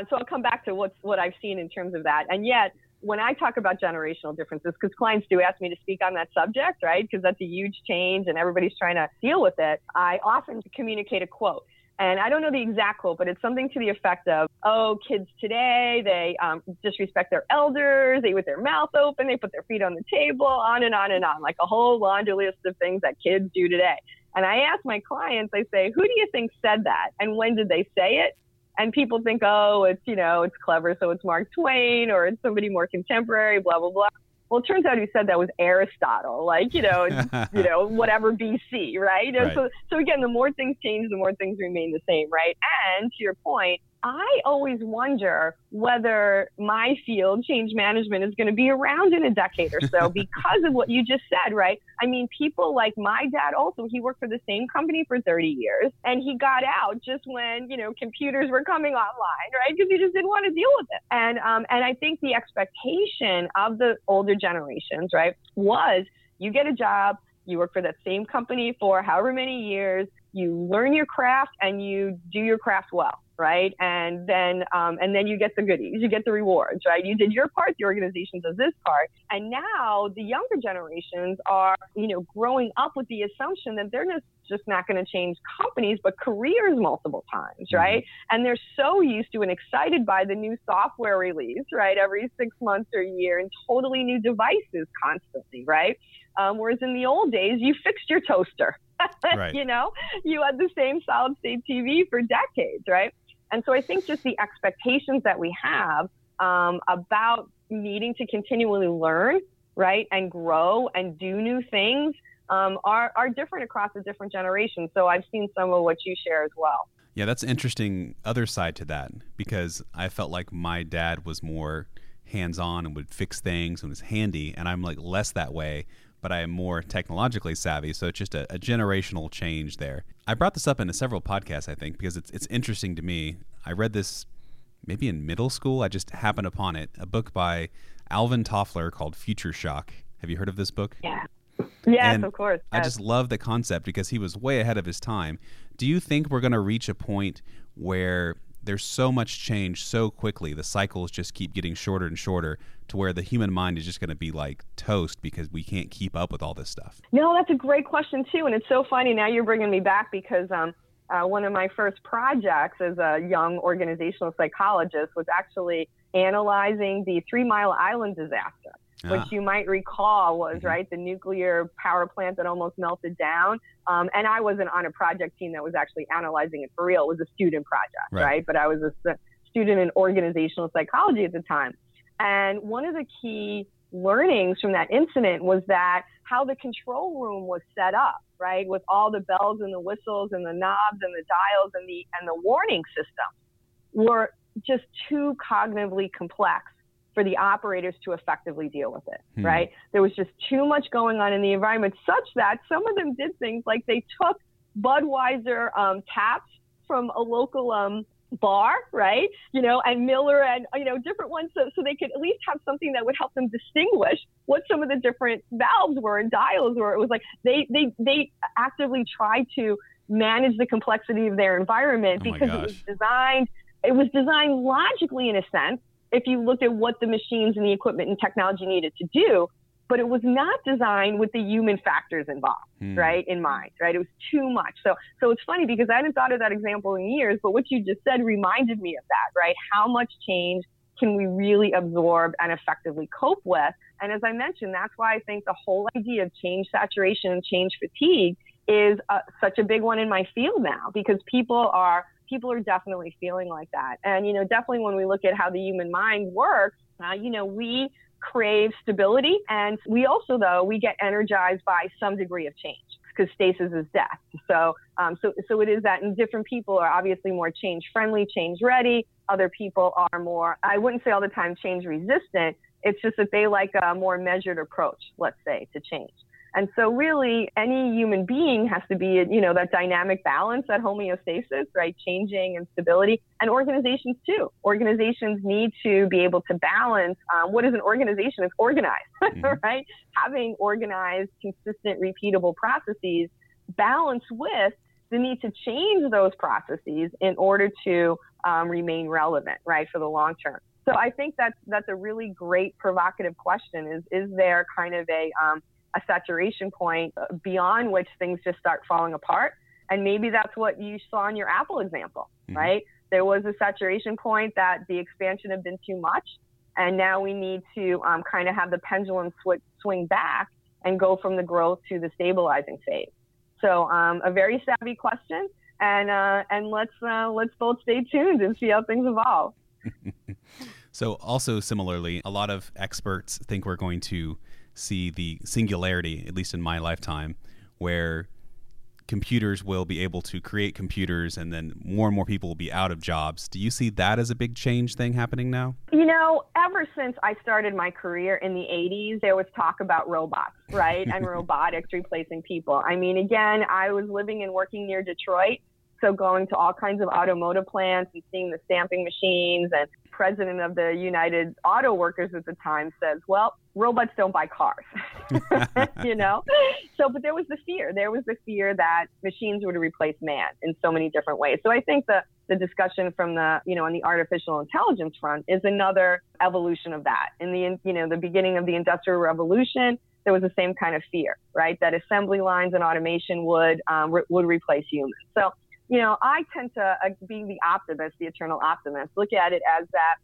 so I'll come back to what's what I've seen in terms of that. And yet, when I talk about generational differences, because clients do ask me to speak on that subject, right? Because that's a huge change, and everybody's trying to deal with it. I often communicate a quote. And I don't know the exact quote, but it's something to the effect of, oh, kids today, they um, disrespect their elders, they eat with their mouth open, they put their feet on the table, on and on and on, like a whole laundry list of things that kids do today. And I ask my clients, I say, who do you think said that? And when did they say it? And people think, oh, it's, you know, it's clever, so it's Mark Twain or it's somebody more contemporary, blah, blah, blah. Well, it turns out who said that was Aristotle, like you know, you know, whatever BC, right? right? So, so again, the more things change, the more things remain the same, right? And to your point, I always wonder whether my field, change management, is going to be around in a decade or so because of what you just said, right? I mean, people like my dad also, he worked for the same company for 30 years and he got out just when, you know, computers were coming online, right? Because he just didn't want to deal with it. And, um, and I think the expectation of the older generations, right, was you get a job, you work for that same company for however many years, you learn your craft and you do your craft well right? And then um, and then you get the goodies, you get the rewards, right? You did your part, the organization does this part, and now the younger generations are, you know, growing up with the assumption that they're just just not going to change companies, but careers multiple times, mm-hmm. right? Mm-hmm. And they're so used to and excited by the new software release, right? Every six months or a year, and totally new devices constantly, right? Um, whereas in the old days, you fixed your toaster. right. you know, you had the same solid state TV for decades, right? And so I think just the expectations that we have um, about needing to continually learn, right, and grow and do new things um, are, are different across the different generations. So I've seen some of what you share as well. Yeah, that's interesting other side to that because I felt like my dad was more hands on and would fix things and was handy, and I'm like less that way but I am more technologically savvy. So it's just a, a, generational change there. I brought this up in several podcasts, I think, because it's it's interesting to me. I read this maybe in middle school. I just happened upon it. A book by Alvin Toffler called Future Shock. Have you heard of this book? Yeah. Yes, and of course. Yes. I just love the concept because he was way ahead of his time. Do you think we're going to reach a point where there's so much change so quickly. The cycles just keep getting shorter and shorter to where the human mind is just going to be like toast because we can't keep up with all this stuff. No, that's a great question too, and it's so funny. Now you're bringing me back because um, uh, one of my first projects as a young organizational psychologist was actually analyzing the Three Mile Island disaster which ah. you might recall was mm-hmm. right the nuclear power plant that almost melted down. Um, and I wasn't on a project team that was actually analyzing it for real. It was a student project, right? right? But I was a student in organizational psychology at the time. And one of the key learnings from that incident was that how the control room was set up, right, with all the bells and the whistles and the knobs and the dials and the and the warning system were just too cognitively complex for the operators to effectively deal with it, hmm. right? There was just too much going on in the environment, such that some of them did things like they took Budweiser um, taps from a local um, bar, right? You know, and Miller and, you know, different ones so, so they could at least have something that would help them distinguish what some of the different valves were and dials were. It was like they, they, they actively tried to manage the complexity of their environment oh because it was designed, it was designed logically in a sense if you looked at what the machines and the equipment and technology needed to do, but it was not designed with the human factors involved, hmm. right, in mind, right? It was too much. So, so it's funny because I hadn't thought of that example in years, but what you just said reminded me of that, right? How much change can we really absorb and effectively cope with? And as I mentioned, that's why I think the whole idea of change saturation and change fatigue is uh, such a big one in my field now because people are people are definitely feeling like that. And, you know, definitely when we look at how the human mind works, Uh, you know, we crave stability, and we also, though, we get energized by some degree of change because stasis is death. So, um, so, so it is that, different people are obviously more change friendly, change ready. Other people are more, I wouldn't say all the time change resistant. It's just that they like a more measured approach, let's say, to change. And so really any human being has to be, you know, that dynamic balance, that homeostasis, right? Changing and stability and organizations too. Organizations need to be able to balance um, what is an organization? It's organized, mm-hmm. right? Having organized, consistent, repeatable processes balance with the need to change those processes in order to um, remain relevant, right, for the long term. So I think that's that's a really great provocative question. Is is there kind of a um, a saturation point beyond which things just start falling apart. And maybe that's what you saw in your Apple example, mm-hmm. right? There was a saturation point that the expansion had been too much. And now we need to um, kind of have the pendulum sw- swing back and go from the growth to the stabilizing phase. So um, a very savvy question, and uh, and let's uh, let's both stay tuned and see how things evolve. so also similarly, a lot of experts think we're going to see the singularity, at least in my lifetime, where computers will be able to create computers and then more and more people will be out of jobs. Do you see that as a big change thing happening now? You know, ever since I started my career in the 80s, there was talk about robots, right? and robotics replacing people. I mean, again, I was living and working near Detroit. So going to all kinds of automotive plants and seeing the stamping machines and president of the United Auto Workers at the time says, well, robots don't buy cars, you know? So, but there was the fear. There was the fear that machines would replace man in so many different ways. So I think the, the discussion from the, you know, on the artificial intelligence front is another evolution of that. In the, you know, the beginning of the industrial revolution, there was the same kind of fear, right? That assembly lines and automation would, um, re- would replace humans. So you know, I tend to, uh, being the optimist, the eternal optimist, look at it as that,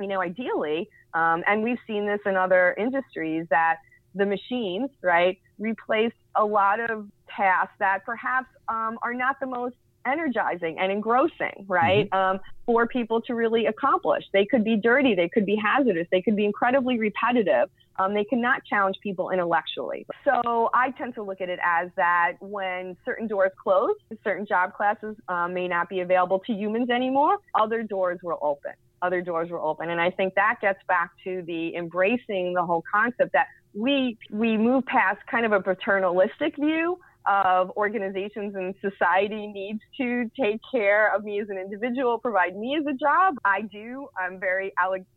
you know, ideally, um, and we've seen this in other industries, that the machines, right, replace a lot of tasks that perhaps um, are not the most energizing and engrossing, right? Mm-hmm. Um, for people to really accomplish. They could be dirty, they could be hazardous, they could be incredibly repetitive. Um, they cannot challenge people intellectually. So I tend to look at it as that when certain doors close, certain job classes um, may not be available to humans anymore, other doors will open. Other doors will open. And I think that gets back to the embracing the whole concept that we we move past kind of a paternalistic view of organizations and society needs to take care of me as an individual, provide me as a job. I do. I'm very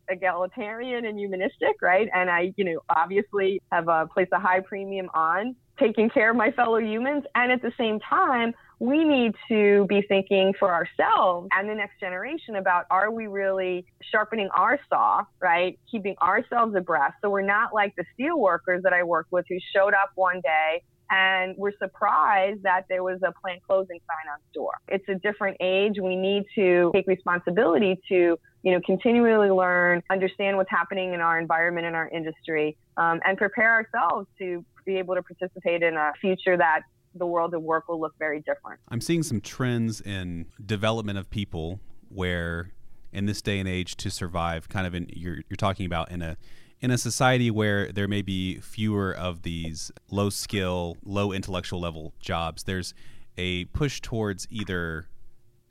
egalitarian and humanistic, right? And I, you know, obviously have a place a high premium on taking care of my fellow humans. And at the same time, we need to be thinking for ourselves and the next generation about are we really sharpening our saw, right? Keeping ourselves abreast. So we're not like the steel workers that I work with who showed up one day and we're surprised that there was a plant closing sign on store. It's a different age. We need to take responsibility to, you know, continually learn, understand what's happening in our environment and our industry, um, and prepare ourselves to be able to participate in a future that the world of work will look very different. I'm seeing some trends in development of people where in this day and age to survive kind of in you're, you're talking about in a in a society where there may be fewer of these low skill, low intellectual level jobs, there's a push towards either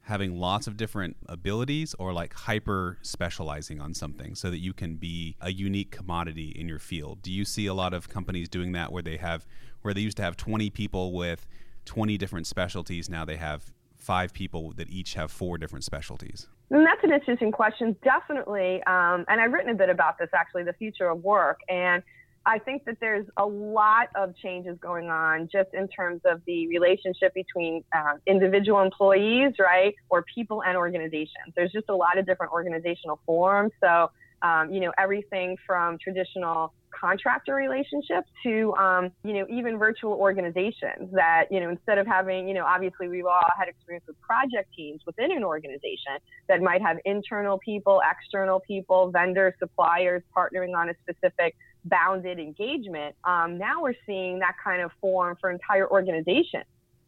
having lots of different abilities or like hyper specializing on something so that you can be a unique commodity in your field. Do you see a lot of companies doing that where they have where they used to have 20 people with 20 different specialties, now they have five people that each have four different specialties? And that's an interesting question, definitely. Um, and I've written a bit about this actually, the future of work. And I think that there's a lot of changes going on just in terms of the relationship between uh, individual employees, right, or people and organizations. There's just a lot of different organizational forms. So, um, you know, everything from traditional contractor relationship to, um, you know, even virtual organizations that, you know, instead of having, you know, obviously we've all had experience with project teams within an organization that might have internal people, external people, vendors, suppliers partnering on a specific bounded engagement. Um, now we're seeing that kind of form for entire organizations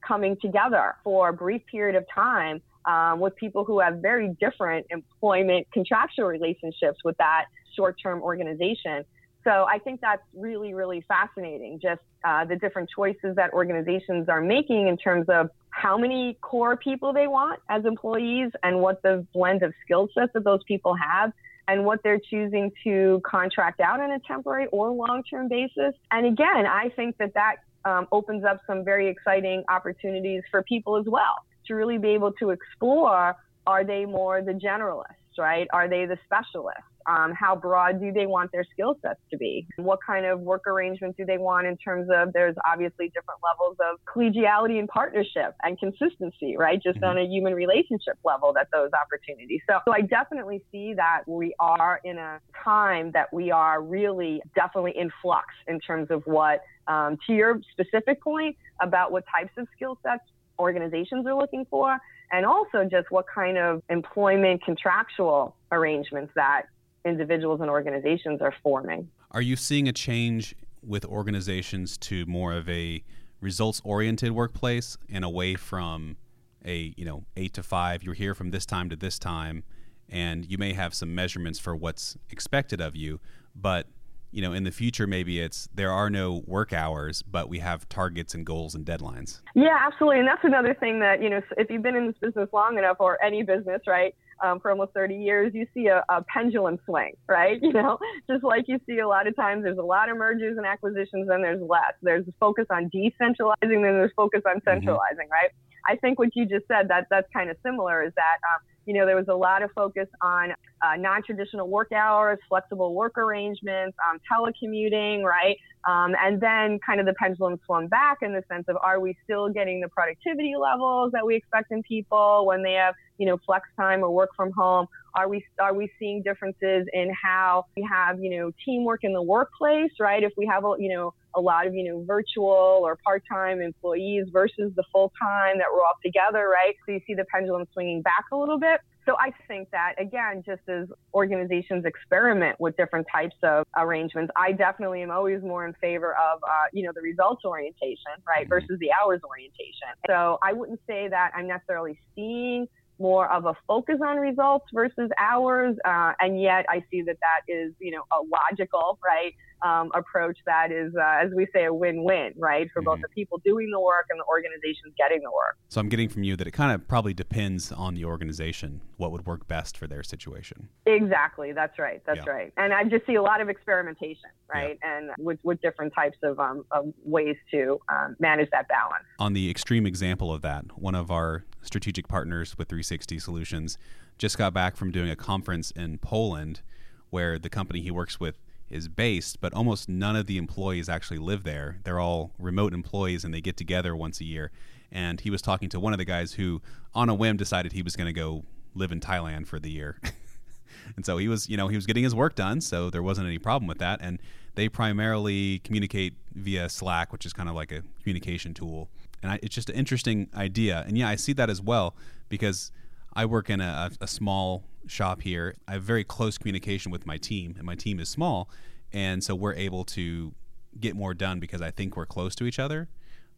coming together for a brief period of time um, with people who have very different employment contractual relationships with that short term organization. So I think that's really, really fascinating. Just uh, the different choices that organizations are making in terms of how many core people they want as employees and what the blend of skill sets that those people have and what they're choosing to contract out on a temporary or long term basis. And again, I think that that um, opens up some very exciting opportunities for people as well to really be able to explore are they more the generalists, right? Are they the specialists? Um, how broad do they want their skill sets to be? What kind of work arrangements do they want in terms of there's obviously different levels of collegiality and partnership and consistency, right? Just mm-hmm. on a human relationship level that those opportunities. So, so I definitely see that we are in a time that we are really definitely in flux in terms of what, um, to your specific point about what types of skill sets organizations are looking for and also just what kind of employment contractual arrangements that individuals and organizations are forming. Are you seeing a change with organizations to more of a results oriented workplace and away from a, you know, 8 to 5, you're here from this time to this time and you may have some measurements for what's expected of you, but you know, in the future, maybe it's there are no work hours, but we have targets and goals and deadlines. Yeah, absolutely. And that's another thing that, you know, if you've been in this business long enough or any business, right, um, for almost 30 years, you see a, a, pendulum swing, right? You know, just like you see a lot of times, there's a lot of mergers and acquisitions, and there's less. There's a focus on decentralizing, then there's focus on mm-hmm. centralizing, mm-hmm. right? I think what you just said that that's kind of similar is that um, you know there was a lot of focus on uh, non-traditional work hours, flexible work arrangements, um, telecommuting, right? Um, and then kind of the pendulum swung back in the sense of are we still getting the productivity levels that we expect in people when they have you know flex time or work from home? Are we are we seeing differences in how we have you know teamwork in the workplace, right? If we have a you know a lot of you know virtual or part-time employees versus the full-time that we're all together, right? So you see the pendulum swinging back a little bit. So I think that again, just as organizations experiment with different types of arrangements, I definitely am always more in favor of, uh, you know, the results orientation, right, mm-hmm. versus the hours orientation. So I wouldn't say that I'm necessarily seeing more of a focus on results versus hours, uh, and yet I see that that is, you know, a logical, right, um, approach that is, uh, as we say, a win-win, right, for mm-hmm. both the people doing the work and the organizations getting the work. So I'm getting from you that it kind of probably depends on the organization what would work best for their situation. Exactly, that's right, that's yeah. right. And I just see a lot of experimentation, right, yeah. and with, with different types of, um, of ways to um, manage that balance. On the extreme example of that, one of our strategic partners with 360 Solutions just got back from doing a conference in Poland where the company he works with is based, but almost none of the employees actually live there. They're all remote employees and they get together once a year. And he was talking to one of the guys who, on a whim, decided he was going to go live in Thailand for the year. and so he was, you know, he was getting his work done, so there wasn't any problem with that. And they primarily communicate via Slack, which is kind of like a communication tool. And I, it's just an interesting idea. And yeah, I see that as well because I work in a, a small shop here. I have very close communication with my team, and my team is small, and so we're able to get more done because I think we're close to each other.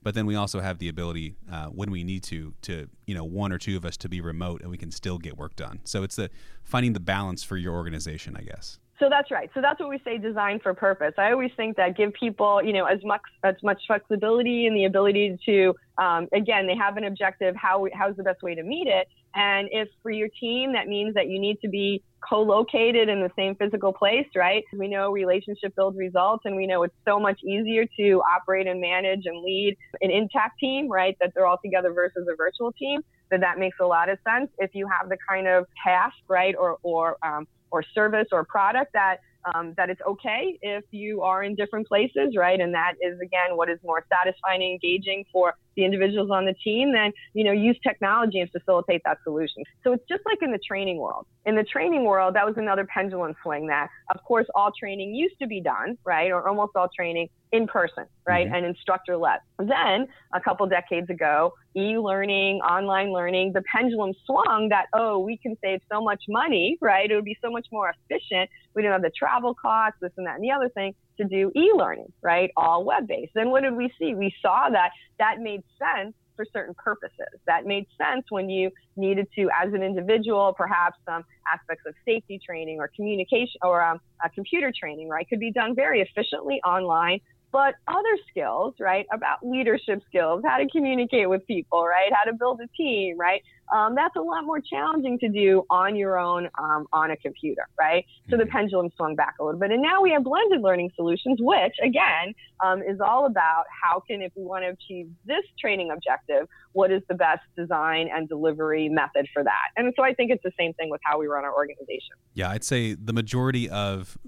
But then we also have the ability, uh, when we need to, to you know, one or two of us to be remote, and we can still get work done. So it's the finding the balance for your organization, I guess. So that's right. So that's what we say design for purpose. I always think that give people, you know, as much as much flexibility and the ability to, um, again, they have an objective. How how's the best way to meet it? And if for your team that means that you need to be co-located in the same physical place, right? We know relationship builds results, and we know it's so much easier to operate and manage and lead an intact team, right? That they're all together versus a virtual team. That that makes a lot of sense if you have the kind of task, right, or or um, or service or product that um, that it's okay if you are in different places, right? And that is again what is more satisfying and engaging for the individuals on the team, then you know use technology and facilitate that solution. So it's just like in the training world. In the training world, that was another pendulum swing. That of course all training used to be done, right, or almost all training in person, right, mm-hmm. and instructor led. Then a couple decades ago, e-learning, online learning, the pendulum swung that oh we can save so much money, right? It would be so much more efficient. We don't have the travel costs, this and that and the other thing to do e-learning, right? All web-based. Then what did we see? We saw that that made sense for certain purposes. That made sense when you needed to, as an individual, perhaps some aspects of safety training or communication or um, computer training, right, could be done very efficiently online but other skills, right, about leadership skills, how to communicate with people, right, how to build a team, right, um, that's a lot more challenging to do on your own um, on a computer, right? So the mm-hmm. pendulum swung back a little bit. And now we have blended learning solutions, which again um, is all about how can, if we want to achieve this training objective, what is the best design and delivery method for that? And so I think it's the same thing with how we run our organization. Yeah, I'd say the majority of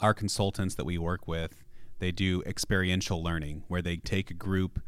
our consultants that we work with they do experiential learning where they take a group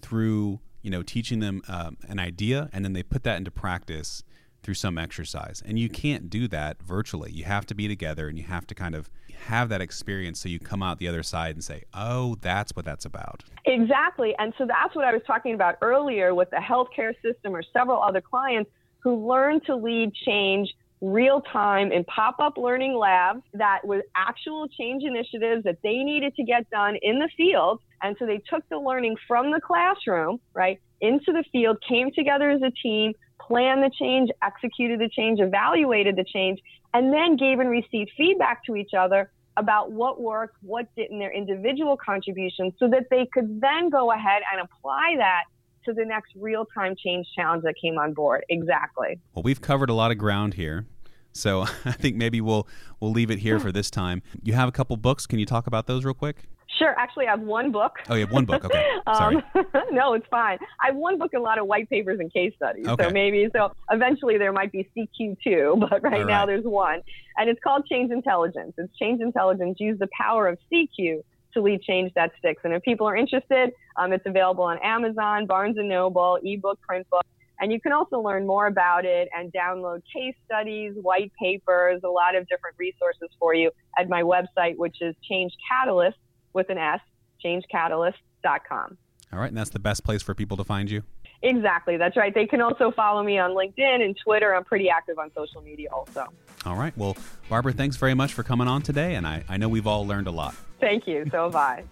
through you know teaching them um, an idea and then they put that into practice through some exercise. And you can't do that virtually. You have to be together and you have to kind of have that experience so you come out the other side and say oh that's what that's about. Exactly. And so that's what i was talking about earlier with the healthcare system or several other clients who learn to lead change real time in pop up learning labs that was actual change initiatives that they needed to get done in the field. And so they took the learning from the classroom, right, into the field, came together as a team, planned the change, executed the change, evaluated the change, and then gave and received feedback to each other about what worked, what didn't, their individual contributions, so that they could then go ahead and apply that to the next real time change challenge that came on board. Exactly. Well, we've covered a lot of ground here. So I think maybe we'll we'll leave it here for this time. You have a couple books. Can you talk about those real quick? Sure. Actually, I have one book. Oh, you have one book. Okay. Sorry. um, no, it's fine. I have one book and a lot of white papers and case studies. Okay. So maybe so eventually there might be CQ two, but right, right now there's one, and it's called Change Intelligence. It's Change Intelligence. Use the power of CQ lead change that sticks. And if people are interested, um, it's available on Amazon, Barnes and Noble, ebook, print book. And you can also learn more about it and download case studies, white papers, a lot of different resources for you at my website, which is Change Catalyst with an S, changecatalysts.com. All right, and that's the best place for people to find you? Exactly, that's right. They can also follow me on LinkedIn and Twitter. I'm pretty active on social media also. All right. Well, Barbara, thanks very much for coming on today, and I, I know we've all learned a lot. Thank you. So have I.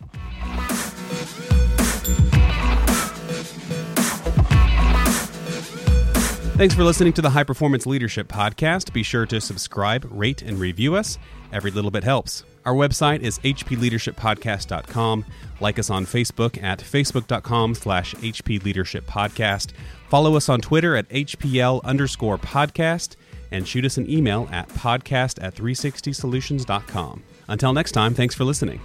Thanks for listening to the High Performance Leadership Podcast. Be sure to subscribe, rate, and review us. Every little bit helps. Our website is hpleadershippodcast.com. Like us on Facebook at facebook.com slash hpleadershippodcast. Follow us on Twitter at hpl underscore podcast and shoot us an email at podcast at 360solutions.com. Until next time, thanks for listening.